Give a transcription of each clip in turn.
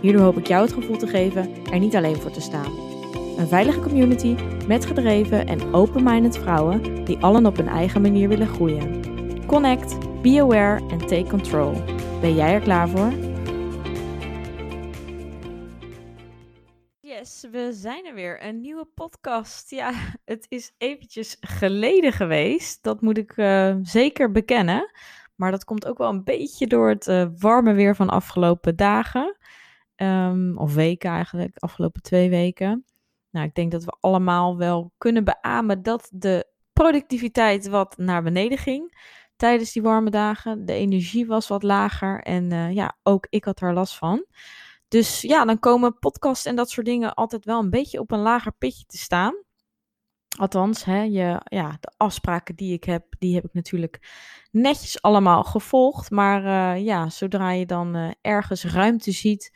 Hierdoor hoop ik jou het gevoel te geven er niet alleen voor te staan. Een veilige community met gedreven en open-minded vrouwen die allen op hun eigen manier willen groeien. Connect, be aware en take control. Ben jij er klaar voor? Yes, we zijn er weer. Een nieuwe podcast. Ja, het is eventjes geleden geweest. Dat moet ik uh, zeker bekennen. Maar dat komt ook wel een beetje door het uh, warme weer van afgelopen dagen. Um, of weken eigenlijk, afgelopen twee weken. Nou, ik denk dat we allemaal wel kunnen beamen dat de productiviteit wat naar beneden ging tijdens die warme dagen. De energie was wat lager en uh, ja, ook ik had er last van. Dus ja, dan komen podcasts en dat soort dingen altijd wel een beetje op een lager pitje te staan. Althans, hè, je, ja, de afspraken die ik heb, die heb ik natuurlijk netjes allemaal gevolgd. Maar uh, ja, zodra je dan uh, ergens ruimte ziet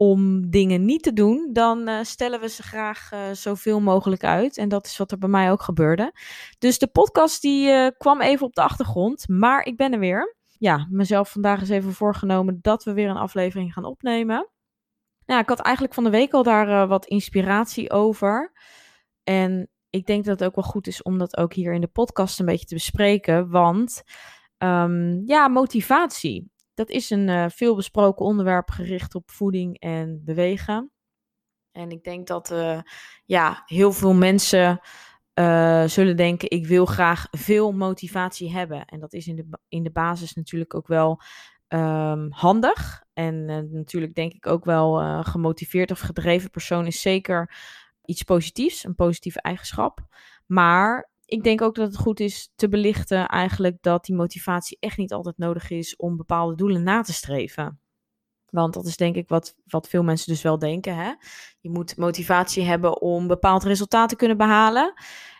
om dingen niet te doen, dan uh, stellen we ze graag uh, zoveel mogelijk uit. En dat is wat er bij mij ook gebeurde. Dus de podcast die uh, kwam even op de achtergrond, maar ik ben er weer. Ja, mezelf vandaag eens even voorgenomen dat we weer een aflevering gaan opnemen. Nou, ik had eigenlijk van de week al daar wat inspiratie over. En ik denk dat het ook wel goed is om dat ook hier in de podcast een beetje te bespreken. Want um, ja, motivatie. Dat is een uh, veelbesproken onderwerp gericht op voeding en bewegen. En ik denk dat uh, ja, heel veel mensen uh, zullen denken: ik wil graag veel motivatie hebben. En dat is in de, in de basis natuurlijk ook wel um, handig. En natuurlijk denk ik ook wel gemotiveerd of gedreven persoon is zeker iets positiefs, een positieve eigenschap. Maar ik denk ook dat het goed is te belichten eigenlijk dat die motivatie echt niet altijd nodig is om bepaalde doelen na te streven. Want dat is denk ik wat, wat veel mensen dus wel denken. Hè? Je moet motivatie hebben om bepaald resultaat te kunnen behalen.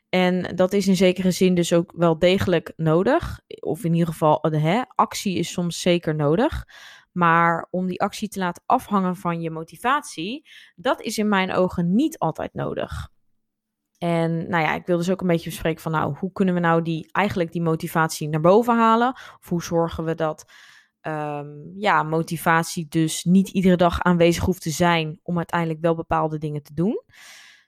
En dat is in zekere zin dus ook wel degelijk nodig. Of in ieder geval, hè, actie is soms zeker nodig. Maar om die actie te laten afhangen van je motivatie, dat is in mijn ogen niet altijd nodig. En nou ja, ik wil dus ook een beetje bespreken van nou, hoe kunnen we nou die, eigenlijk die motivatie naar boven halen? Of hoe zorgen we dat um, ja, motivatie dus niet iedere dag aanwezig hoeft te zijn om uiteindelijk wel bepaalde dingen te doen?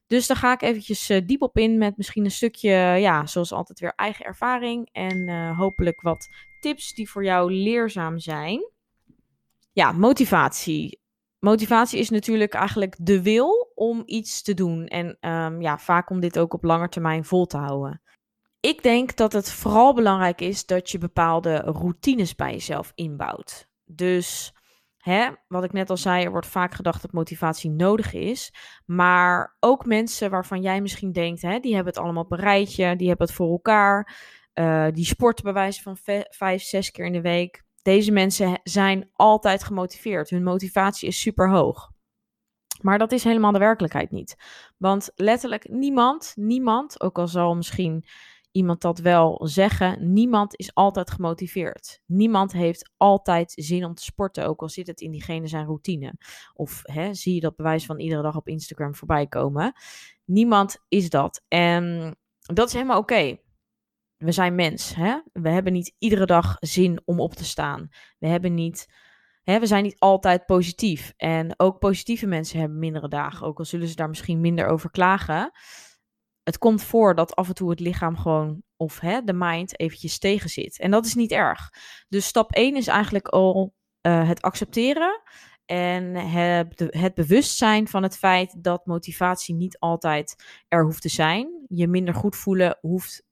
Dus daar ga ik eventjes uh, diep op in met misschien een stukje, ja, zoals altijd weer eigen ervaring en uh, hopelijk wat tips die voor jou leerzaam zijn. Ja, motivatie motivatie is natuurlijk eigenlijk de wil om iets te doen. En um, ja, vaak om dit ook op lange termijn vol te houden. Ik denk dat het vooral belangrijk is dat je bepaalde routines bij jezelf inbouwt. Dus hè, wat ik net al zei, er wordt vaak gedacht dat motivatie nodig is. Maar ook mensen waarvan jij misschien denkt, hè, die hebben het allemaal op een rijtje, die hebben het voor elkaar. Uh, die sporten bij wijze van vijf, zes keer in de week deze mensen zijn altijd gemotiveerd. Hun motivatie is super hoog. Maar dat is helemaal de werkelijkheid niet. Want letterlijk niemand, niemand, ook al zal misschien iemand dat wel zeggen, niemand is altijd gemotiveerd. Niemand heeft altijd zin om te sporten, ook al zit het in diegene zijn routine. Of hè, zie je dat bewijs van iedere dag op Instagram voorbij komen. Niemand is dat. En dat is helemaal oké we zijn mens. Hè? We hebben niet iedere dag zin om op te staan. We hebben niet. Hè, we zijn niet altijd positief. En ook positieve mensen hebben mindere dagen. Ook al zullen ze daar misschien minder over klagen. Het komt voor dat af en toe het lichaam gewoon. of hè, de mind eventjes tegen zit. En dat is niet erg. Dus stap 1 is eigenlijk al uh, het accepteren. En het bewustzijn van het feit dat motivatie niet altijd er hoeft te zijn. Je minder goed voelen hoeft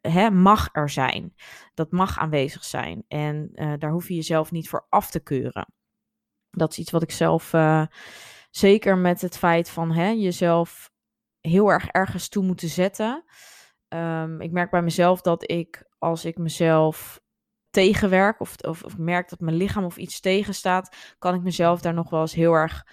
hè, mag er zijn. Dat mag aanwezig zijn. En uh, daar hoef je jezelf niet voor af te keuren. Dat is iets wat ik zelf uh, zeker met het feit van hè, jezelf heel erg ergens toe moeten zetten. Um, ik merk bij mezelf dat ik als ik mezelf tegenwerk of, of merk dat mijn lichaam of iets tegenstaat, kan ik mezelf daar nog wel eens heel erg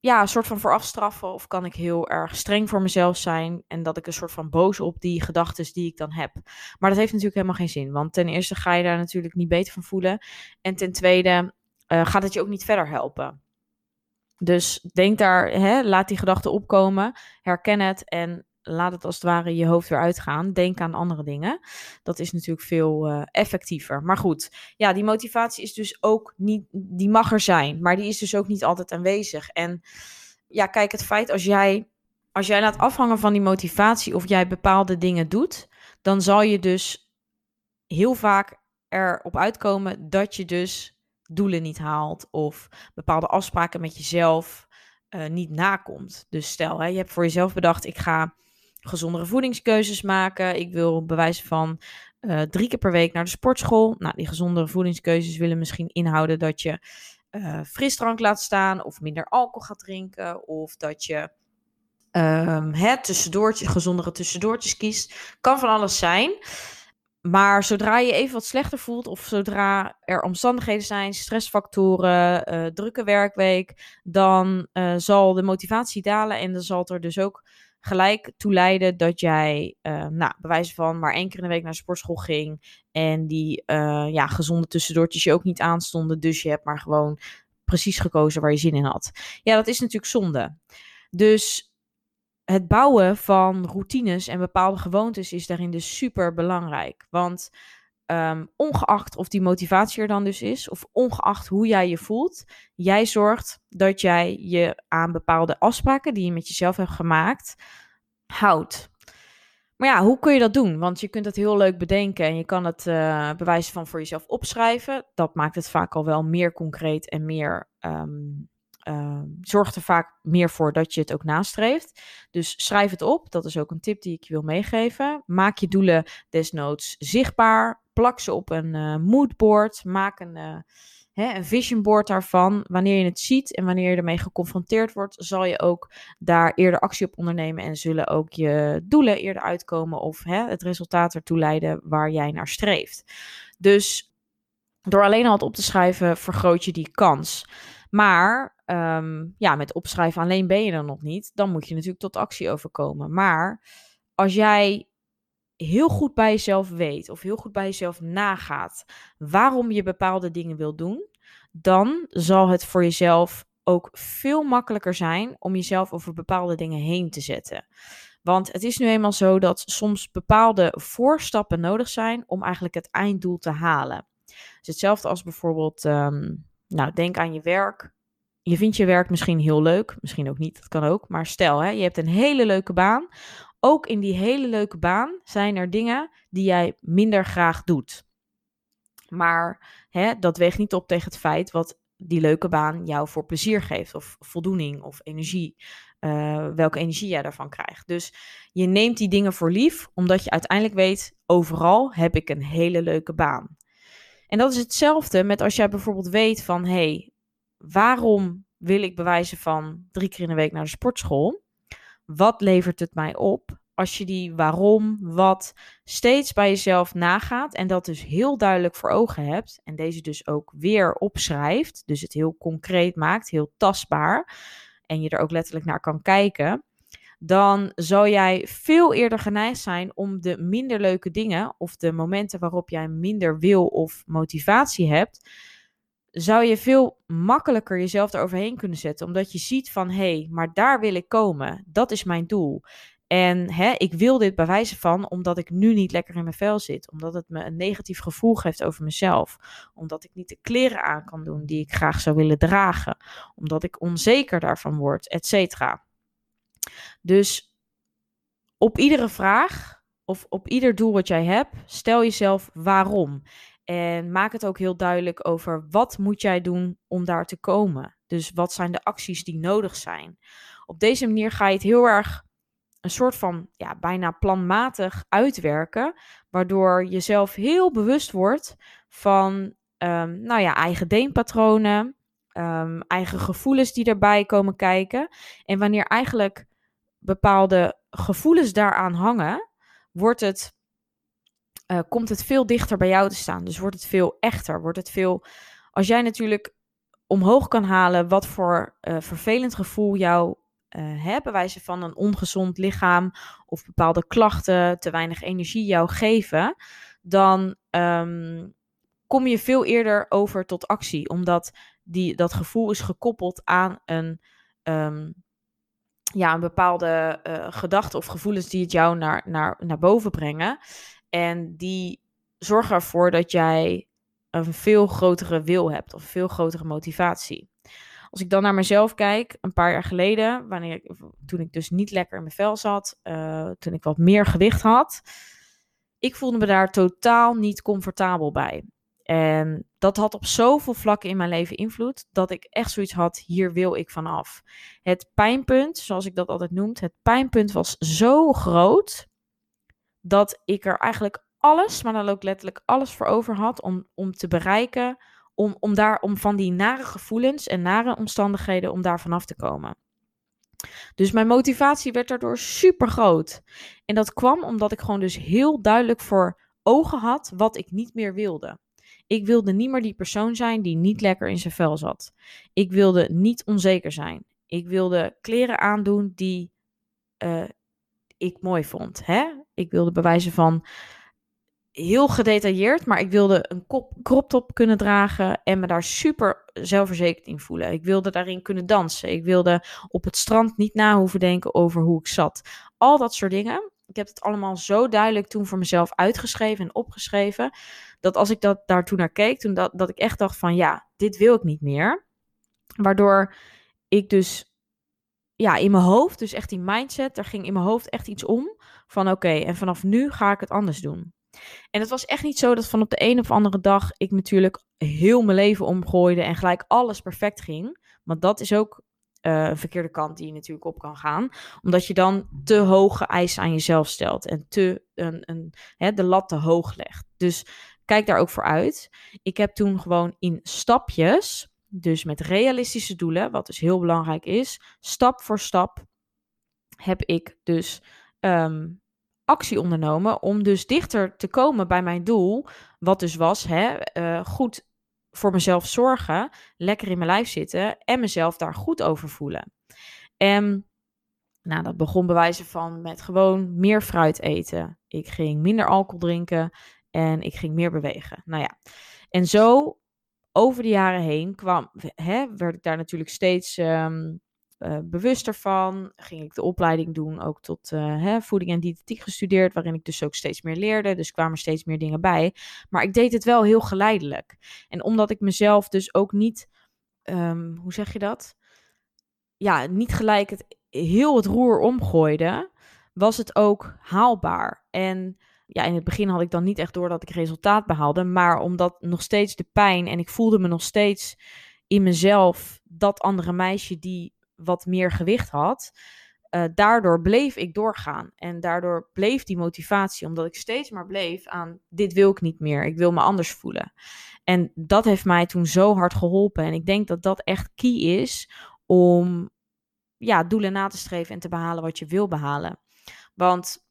ja, een soort van vooraf straffen of kan ik heel erg streng voor mezelf zijn en dat ik een soort van boos op die gedachten die ik dan heb. Maar dat heeft natuurlijk helemaal geen zin, want ten eerste ga je daar natuurlijk niet beter van voelen en ten tweede uh, gaat het je ook niet verder helpen. Dus denk daar, hè, laat die gedachten opkomen, herken het en laat het als het ware je hoofd weer uitgaan. Denk aan andere dingen. Dat is natuurlijk veel uh, effectiever. Maar goed, ja, die motivatie is dus ook niet, die mag er zijn, maar die is dus ook niet altijd aanwezig. En ja, kijk, het feit als jij, als jij laat afhangen van die motivatie of jij bepaalde dingen doet, dan zal je dus heel vaak erop uitkomen dat je dus doelen niet haalt of bepaalde afspraken met jezelf uh, niet nakomt. Dus stel, hè, je hebt voor jezelf bedacht, ik ga gezondere voedingskeuzes maken. Ik wil bewijzen van uh, drie keer per week naar de sportschool. Nou, die gezondere voedingskeuzes willen misschien inhouden dat je uh, frisdrank laat staan of minder alcohol gaat drinken of dat je um, hè, tussendoortjes, gezondere tussendoortjes kiest. Kan van alles zijn. Maar zodra je even wat slechter voelt, of zodra er omstandigheden zijn, stressfactoren, uh, drukke werkweek, dan zal de motivatie dalen en dan zal er dus ook gelijk toe leiden dat jij, uh, nou, bewijzen van maar één keer in de week naar de sportschool ging en die ja, gezonde tussendoortjes je ook niet aanstonden, dus je hebt maar gewoon precies gekozen waar je zin in had. Ja, dat is natuurlijk zonde. Dus het bouwen van routines en bepaalde gewoontes is daarin dus super belangrijk. Want um, ongeacht of die motivatie er dan dus is, of ongeacht hoe jij je voelt, jij zorgt dat jij je aan bepaalde afspraken die je met jezelf hebt gemaakt, houdt. Maar ja, hoe kun je dat doen? Want je kunt het heel leuk bedenken en je kan het uh, bewijzen van voor jezelf opschrijven. Dat maakt het vaak al wel meer concreet en meer um, uh, zorgt er vaak meer voor dat je het ook nastreeft. Dus schrijf het op. Dat is ook een tip die ik je wil meegeven. Maak je doelen desnoods zichtbaar. Plak ze op een uh, moodboard. Maak een, uh, hè, een vision board daarvan. Wanneer je het ziet en wanneer je ermee geconfronteerd wordt, zal je ook daar eerder actie op ondernemen en zullen ook je doelen eerder uitkomen of hè, het resultaat ertoe leiden waar jij naar streeft. Dus door alleen al het op te schrijven vergroot je die kans. Maar um, ja, met opschrijven alleen ben je er nog niet. Dan moet je natuurlijk tot actie overkomen. Maar als jij heel goed bij jezelf weet of heel goed bij jezelf nagaat waarom je bepaalde dingen wil doen, dan zal het voor jezelf ook veel makkelijker zijn om jezelf over bepaalde dingen heen te zetten. Want het is nu eenmaal zo dat soms bepaalde voorstappen nodig zijn om eigenlijk het einddoel te halen. Dus hetzelfde als bijvoorbeeld, um, nou, denk aan je werk je vindt je werk misschien heel leuk, misschien ook niet, dat kan ook. Maar stel, hè, je hebt een hele leuke baan. Ook in die hele leuke baan zijn er dingen die jij minder graag doet. Maar hè, dat weegt niet op tegen het feit wat die leuke baan jou voor plezier geeft, of voldoening of energie. Uh, welke energie jij daarvan krijgt. Dus je neemt die dingen voor lief, omdat je uiteindelijk weet: overal heb ik een hele leuke baan. En dat is hetzelfde met als jij bijvoorbeeld weet van hé, hey, waarom wil ik bewijzen van drie keer in de week naar de sportschool? Wat levert het mij op? Als je die waarom, wat steeds bij jezelf nagaat en dat dus heel duidelijk voor ogen hebt en deze dus ook weer opschrijft, dus het heel concreet maakt, heel tastbaar en je er ook letterlijk naar kan kijken, dan zal jij veel eerder geneigd zijn om de minder leuke dingen of de momenten waarop jij minder wil of motivatie hebt, zou je veel makkelijker jezelf eroverheen kunnen zetten. Omdat je ziet van, hé, hey, maar daar wil ik komen. Dat is mijn doel. En hè, ik wil dit bewijzen van omdat ik nu niet lekker in mijn vel zit. Omdat het me een negatief gevoel geeft over mezelf. Omdat ik niet de kleren aan kan doen die ik graag zou willen dragen. Omdat ik onzeker daarvan word, et cetera. Dus op iedere vraag of op ieder doel wat jij hebt, stel jezelf waarom. En maak het ook heel duidelijk over wat moet jij doen om daar te komen. Dus wat zijn de acties die nodig zijn. Op deze manier ga je het heel erg een soort van ja, bijna planmatig uitwerken, waardoor je zelf heel bewust wordt van um, nou ja, eigen denkpatronen, um, eigen gevoelens die erbij komen kijken. En wanneer eigenlijk bepaalde gevoelens daaraan hangen, wordt het uh, komt het veel dichter bij jou te staan. Dus wordt het veel echter. Wordt het veel. Als jij natuurlijk omhoog kan halen wat voor uh, vervelend gevoel jou uh, hè, bewijzen van een ongezond lichaam of bepaalde klachten, te weinig energie jou geven, dan um, kom je veel eerder over tot actie. Omdat die, dat gevoel is gekoppeld aan een, um, ja, een bepaalde uh, gedachte of gevoelens die het jou naar, naar, naar boven brengen. En die zorgen ervoor dat jij een veel grotere wil hebt of een veel grotere motivatie. Als ik dan naar mezelf kijk, een paar jaar geleden, wanneer toen ik dus niet lekker in mijn vel zat, uh, toen ik wat meer gewicht had, ik voelde me daar totaal niet comfortabel bij. En dat had op zoveel vlakken in mijn leven invloed dat ik echt zoiets had, hier wil ik vanaf. Het pijnpunt, zoals ik dat altijd noem, het pijnpunt was zo groot dat ik er eigenlijk alles, maar dan ook letterlijk alles voor over had om, om te bereiken, om, om, daar, om van die nare gevoelens en nare omstandigheden, om daar vanaf te komen. Dus mijn motivatie werd daardoor super groot. En dat kwam omdat ik gewoon dus heel duidelijk voor ogen had wat ik niet meer wilde. Ik wilde niet meer die persoon zijn die niet lekker in zijn vel zat. Ik wilde niet onzeker zijn. Ik wilde kleren aandoen die uh, ik mooi vond. Hè? Ik wilde bewijzen van heel gedetailleerd, maar ik wilde een kop, crop top kunnen dragen en me daar super zelfverzekerd in voelen. Ik wilde daarin kunnen dansen. Ik wilde op het strand niet na hoeven denken over hoe ik zat. Al dat soort dingen. Ik heb het allemaal zo duidelijk toen voor mezelf uitgeschreven en opgeschreven. Dat als ik dat, daar toen naar keek, toen dat, dat ik echt dacht van ja, dit wil ik niet meer. Waardoor ik dus ja, in mijn hoofd, dus echt die mindset, er ging in mijn hoofd echt iets om. Van oké, en vanaf nu ga ik het anders doen. En het was echt niet zo dat van op de een of andere dag ik natuurlijk heel mijn leven omgooide en gelijk alles perfect ging. Want dat is ook uh, een verkeerde kant die je natuurlijk op kan gaan. Omdat je dan te hoge eisen aan jezelf stelt en te, een, een, hè, de lat te hoog legt. Dus kijk daar ook voor uit. Ik heb toen gewoon in stapjes, dus met realistische doelen, wat dus heel belangrijk is, stap voor stap heb ik dus um, actie ondernomen om dus dichter te komen bij mijn doel. Wat dus was, hè, uh, goed voor mezelf zorgen, lekker in mijn lijf zitten en mezelf daar goed over voelen. En nou, dat begon bewijzen van met gewoon meer fruit eten. Ik ging minder alcohol drinken en ik ging meer bewegen. Nou ja, en zo over de jaren heen kwam, hè, werd ik daar natuurlijk steeds um, uh, bewuster van. Ging ik de opleiding doen, ook tot uh, hè, voeding en diëtetiek gestudeerd, waarin ik dus ook steeds meer leerde. Dus kwamen steeds meer dingen bij. Maar ik deed het wel heel geleidelijk. En omdat ik mezelf dus ook niet, um, hoe zeg je dat? Ja, niet gelijk het, heel het roer omgooide, was het ook haalbaar. En ja, in het begin had ik dan niet echt door dat ik resultaat behaalde, maar omdat nog steeds de pijn en ik voelde me nog steeds in mezelf dat andere meisje die wat meer gewicht had. Uh, daardoor bleef ik doorgaan. En daardoor bleef die motivatie, omdat ik steeds maar bleef aan: dit wil ik niet meer, ik wil me anders voelen. En dat heeft mij toen zo hard geholpen. En ik denk dat dat echt key is om ja, doelen na te streven en te behalen wat je wil behalen. Want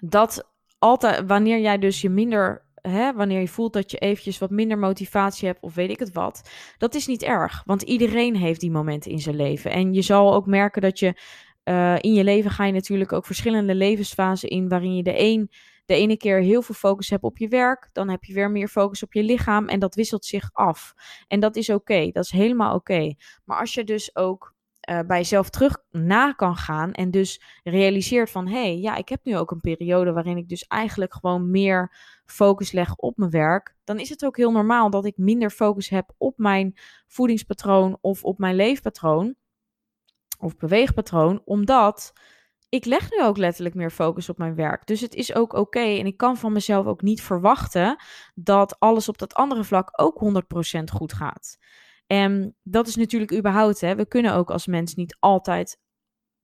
dat altijd, wanneer jij dus je minder hè, wanneer je voelt dat je eventjes wat minder motivatie hebt of weet ik het wat, dat is niet erg. Want iedereen heeft die momenten in zijn leven. En je zal ook merken dat je uh, in je leven ga je natuurlijk ook verschillende levensfasen in, waarin je de een de ene keer heel veel focus hebt op je werk, dan heb je weer meer focus op je lichaam en dat wisselt zich af. En dat is oké, dat is helemaal oké. Maar als je dus ook uh, bij jezelf terug na kan gaan en dus realiseert van hé, hey, ja, ik heb nu ook een periode waarin ik dus eigenlijk gewoon meer focus leg op mijn werk, dan is het ook heel normaal dat ik minder focus heb op mijn voedingspatroon of op mijn leefpatroon of beweegpatroon, omdat ik leg nu ook letterlijk meer focus op mijn werk. Dus het is ook oké en ik kan van mezelf ook niet verwachten dat alles op dat andere vlak ook 100% goed gaat. En dat is natuurlijk überhaupt, hè, we kunnen ook als mens niet altijd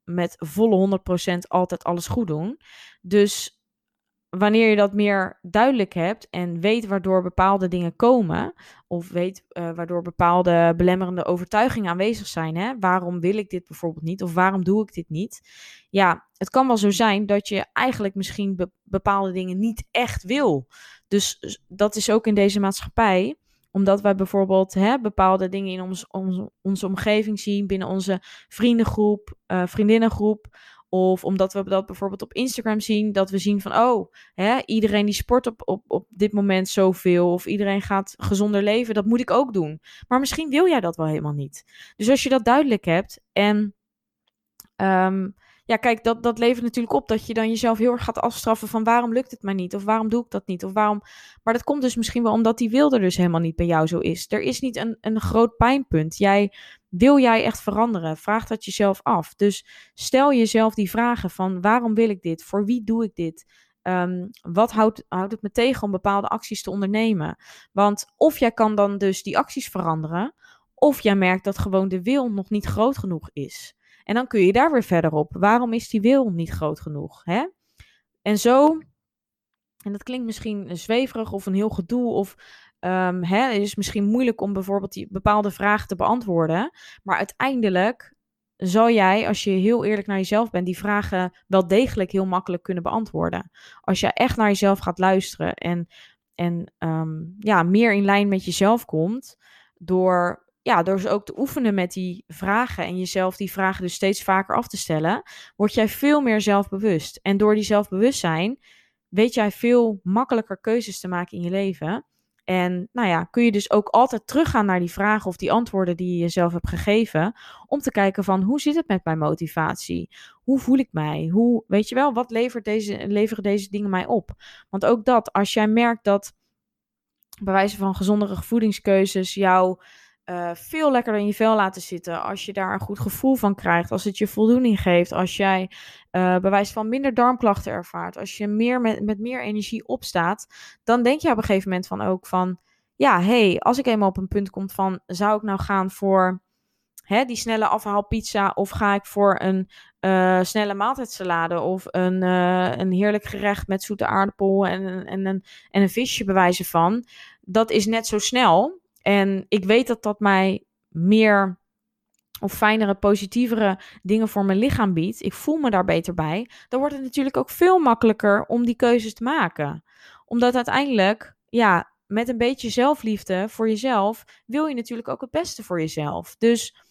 met volle 100% altijd alles goed doen. Dus wanneer je dat meer duidelijk hebt en weet waardoor bepaalde dingen komen, of weet uh, waardoor bepaalde belemmerende overtuigingen aanwezig zijn, hè? waarom wil ik dit bijvoorbeeld niet, of waarom doe ik dit niet? Ja, het kan wel zo zijn dat je eigenlijk misschien bepaalde dingen niet echt wil. Dus dat is ook in deze maatschappij omdat wij bijvoorbeeld hè, bepaalde dingen in ons, onze, onze omgeving zien, binnen onze vriendengroep, uh, vriendinnengroep. Of omdat we dat bijvoorbeeld op Instagram zien, dat we zien van, oh, hè, iedereen die sport op, op, op dit moment zoveel, of iedereen gaat gezonder leven, dat moet ik ook doen. Maar misschien wil jij dat wel helemaal niet. Dus als je dat duidelijk hebt en um, ja, kijk, dat, dat levert natuurlijk op dat je dan jezelf heel erg gaat afstraffen van waarom lukt het mij niet? Of waarom doe ik dat niet? Of waarom... Maar dat komt dus misschien wel omdat die wil er dus helemaal niet bij jou zo is. Er is niet een, een groot pijnpunt. Jij, wil jij echt veranderen? Vraag dat jezelf af. Dus stel jezelf die vragen van waarom wil ik dit? Voor wie doe ik dit? Um, wat houdt, houdt het me tegen om bepaalde acties te ondernemen? Want of jij kan dan dus die acties veranderen, of jij merkt dat gewoon de wil nog niet groot genoeg is. En dan kun je daar weer verder op. Waarom is die wil niet groot genoeg? Hè? En zo, en dat klinkt misschien zweverig of een heel gedoe, of um, hè, het is misschien moeilijk om bijvoorbeeld die bepaalde vragen te beantwoorden. Maar uiteindelijk zal jij, als je heel eerlijk naar jezelf bent, die vragen wel degelijk heel makkelijk kunnen beantwoorden. Als je echt naar jezelf gaat luisteren en, en um, ja, meer in lijn met jezelf komt, door ja, door dus ook te oefenen met die vragen en jezelf die vragen dus steeds vaker af te stellen, word jij veel meer zelfbewust. En door die zelfbewustzijn weet jij veel makkelijker keuzes te maken in je leven. En nou ja, kun je dus ook altijd teruggaan naar die vragen of die antwoorden die je jezelf hebt gegeven. Om te kijken van hoe zit het met mijn motivatie? Hoe voel ik mij? Hoe, weet je wel, wat levert deze, leveren deze dingen mij op? Want ook dat, als jij merkt dat bij wijze van gezondere voedingskeuzes jouw uh, veel lekkerder in je vel laten zitten. Als je daar een goed gevoel van krijgt. Als het je voldoening geeft. Als jij uh, bewijs van minder darmklachten ervaart. Als je meer met, met meer energie opstaat. Dan denk je op een gegeven moment van ook van. Ja, hey, als ik eenmaal op een punt kom van. Zou ik nou gaan voor hè, die snelle afhaalpizza? Of ga ik voor een uh, snelle maaltijdsalade? Of een, een heerlijk gerecht met zoete aardappel en, en, en, en een visje bewijzen van. Dat is net zo snel. En ik weet dat dat mij meer of fijnere, positievere dingen voor mijn lichaam biedt. Ik voel me daar beter bij. Dan wordt het natuurlijk ook veel makkelijker om die keuzes te maken. Omdat uiteindelijk, ja, met een beetje zelfliefde voor jezelf, wil je natuurlijk ook het beste voor jezelf. Dus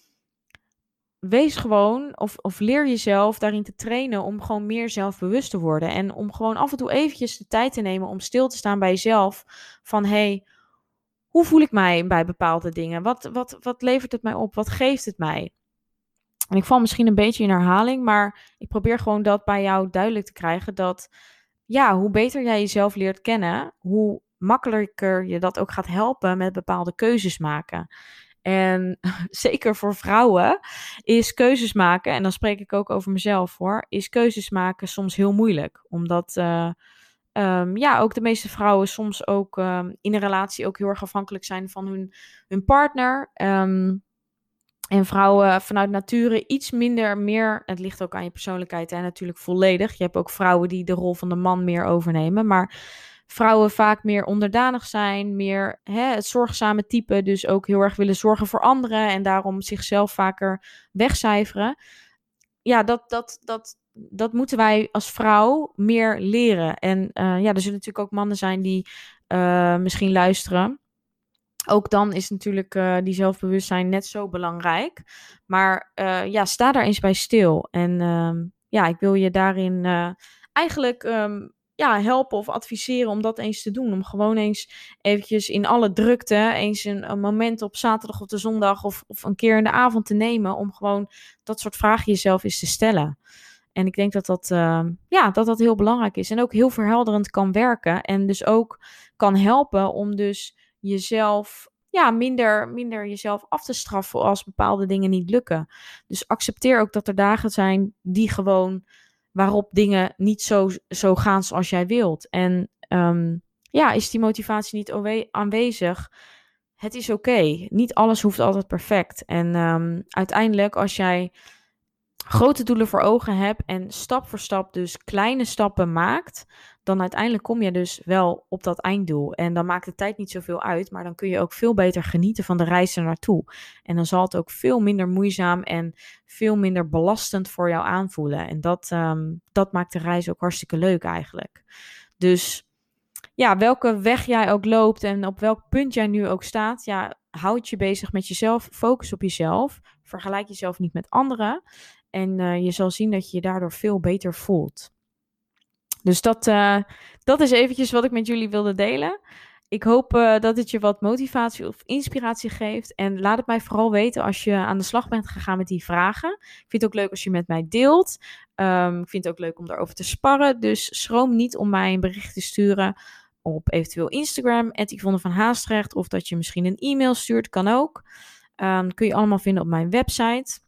wees gewoon of, of leer jezelf daarin te trainen om gewoon meer zelfbewust te worden. En om gewoon af en toe eventjes de tijd te nemen om stil te staan bij jezelf. Van hey, hoe voel ik mij bij bepaalde dingen? Wat, wat, wat levert het mij op? Wat geeft het mij? En ik val misschien een beetje in herhaling, maar ik probeer gewoon dat bij jou duidelijk te krijgen. Dat ja, hoe beter jij jezelf leert kennen, hoe makkelijker je dat ook gaat helpen met bepaalde keuzes maken. En zeker voor vrouwen is keuzes maken, en dan spreek ik ook over mezelf hoor, is keuzes maken soms heel moeilijk. Omdat. Uh, um, ja, ook de meeste vrouwen soms ook um, in een relatie ook heel erg afhankelijk zijn van hun, hun partner. Um, en vrouwen vanuit nature iets minder, meer. Het ligt ook aan je persoonlijkheid en natuurlijk volledig. Je hebt ook vrouwen die de rol van de man meer overnemen. Maar vrouwen vaak meer onderdanig zijn, meer hè, het zorgzame type. Dus ook heel erg willen zorgen voor anderen en daarom zichzelf vaker wegcijferen. Ja, dat, dat, dat, dat moeten wij als vrouw meer leren. En uh, ja, er zullen natuurlijk ook mannen zijn die uh, misschien luisteren. Ook dan is natuurlijk uh, die zelfbewustzijn net zo belangrijk. Maar ja, sta daar eens bij stil. En ehm, ja, ik wil je daarin eigenlijk um, ja, helpen of adviseren om dat eens te doen. Om gewoon eens eventjes in alle drukte, eens een, een, moment op zaterdag of de zondag of, of een keer in de avond te nemen. Om gewoon dat soort vragen jezelf eens te stellen. En ik denk dat dat, uh, ja, dat dat heel belangrijk is. En ook heel verhelderend kan werken. En dus ook kan helpen om dus jezelf ja, minder, minder jezelf af te straffen als bepaalde dingen niet lukken. Dus accepteer ook dat er dagen zijn die gewoon waarop dingen niet zo, zo gaan zoals jij wilt. En um, ja, is die motivatie niet aanwezig? Het is oké. Niet alles hoeft altijd perfect. En um, uiteindelijk, als jij grote doelen voor ogen hebt en stap voor stap dus kleine stappen maakt, dan uiteindelijk kom je dus wel op dat einddoel. En dan maakt de tijd niet zoveel uit, maar dan kun je ook veel beter genieten van de reis er naartoe. En dan zal het ook veel minder moeizaam en veel minder belastend voor jou aanvoelen. En dat, um, dat maakt de reis ook hartstikke leuk eigenlijk. Dus ja, welke weg jij ook loopt en op welk punt jij nu ook staat, ja, houd je bezig met jezelf, focus op jezelf, vergelijk jezelf niet met anderen en uh, je zal zien dat je je daardoor veel beter voelt. Dus dat, uh, dat is eventjes wat ik met jullie wilde delen. Ik hoop uh, dat het je wat motivatie of inspiratie geeft. En laat het mij vooral weten als je aan de slag bent gegaan met die vragen. Ik vind het ook leuk als je met mij deelt. Um, ik vind het ook leuk om daarover te sparren. Dus schroom niet om mij een bericht te sturen op eventueel Instagram, Yvonne van Haastrecht. Of dat je misschien een e-mail stuurt, kan ook. Um, kun je allemaal vinden op mijn website.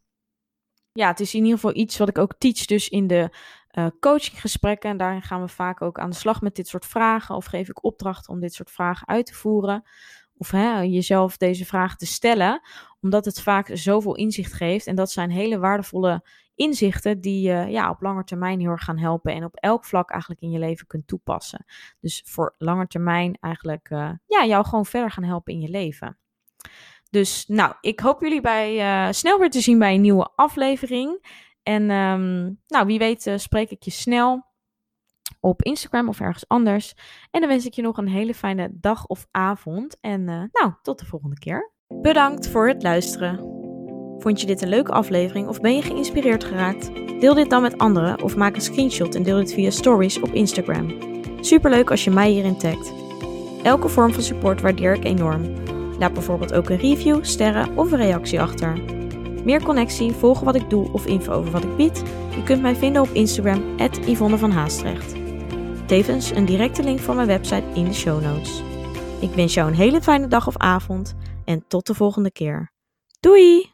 Ja, het is in ieder geval iets wat ik ook teach dus in de uh, coachinggesprekken. En daarin gaan we vaak ook aan de slag met dit soort vragen. Of geef ik opdrachten om dit soort vragen uit te voeren. Of hè, jezelf deze vragen te stellen. Omdat het vaak zoveel inzicht geeft. En dat zijn hele waardevolle inzichten die je ja, op lange termijn heel erg gaan helpen. En op elk vlak eigenlijk in je leven kunt toepassen. Dus voor lange termijn eigenlijk uh, ja, jou gewoon verder gaan helpen in je leven. Dus nou, ik hoop jullie bij, uh, snel weer te zien bij een nieuwe aflevering. En um, nou, wie weet uh, spreek ik je snel op Instagram of ergens anders. En dan wens ik je nog een hele fijne dag of avond. En uh, nou, tot de volgende keer. Bedankt voor het luisteren. Vond je dit een leuke aflevering of ben je geïnspireerd geraakt? Deel dit dan met anderen of maak een screenshot en deel dit via stories op Instagram. Superleuk als je mij hierin tagt. Elke vorm van support waardeer ik enorm. Laat bijvoorbeeld ook een review, sterren of een reactie achter. Meer connectie, volgen wat ik doe of info over wat ik bied? Je kunt mij vinden op Instagram, Yvonne van Haastrecht. Tevens een directe link van mijn website in de show notes. Ik wens jou een hele fijne dag of avond en tot de volgende keer. Doei!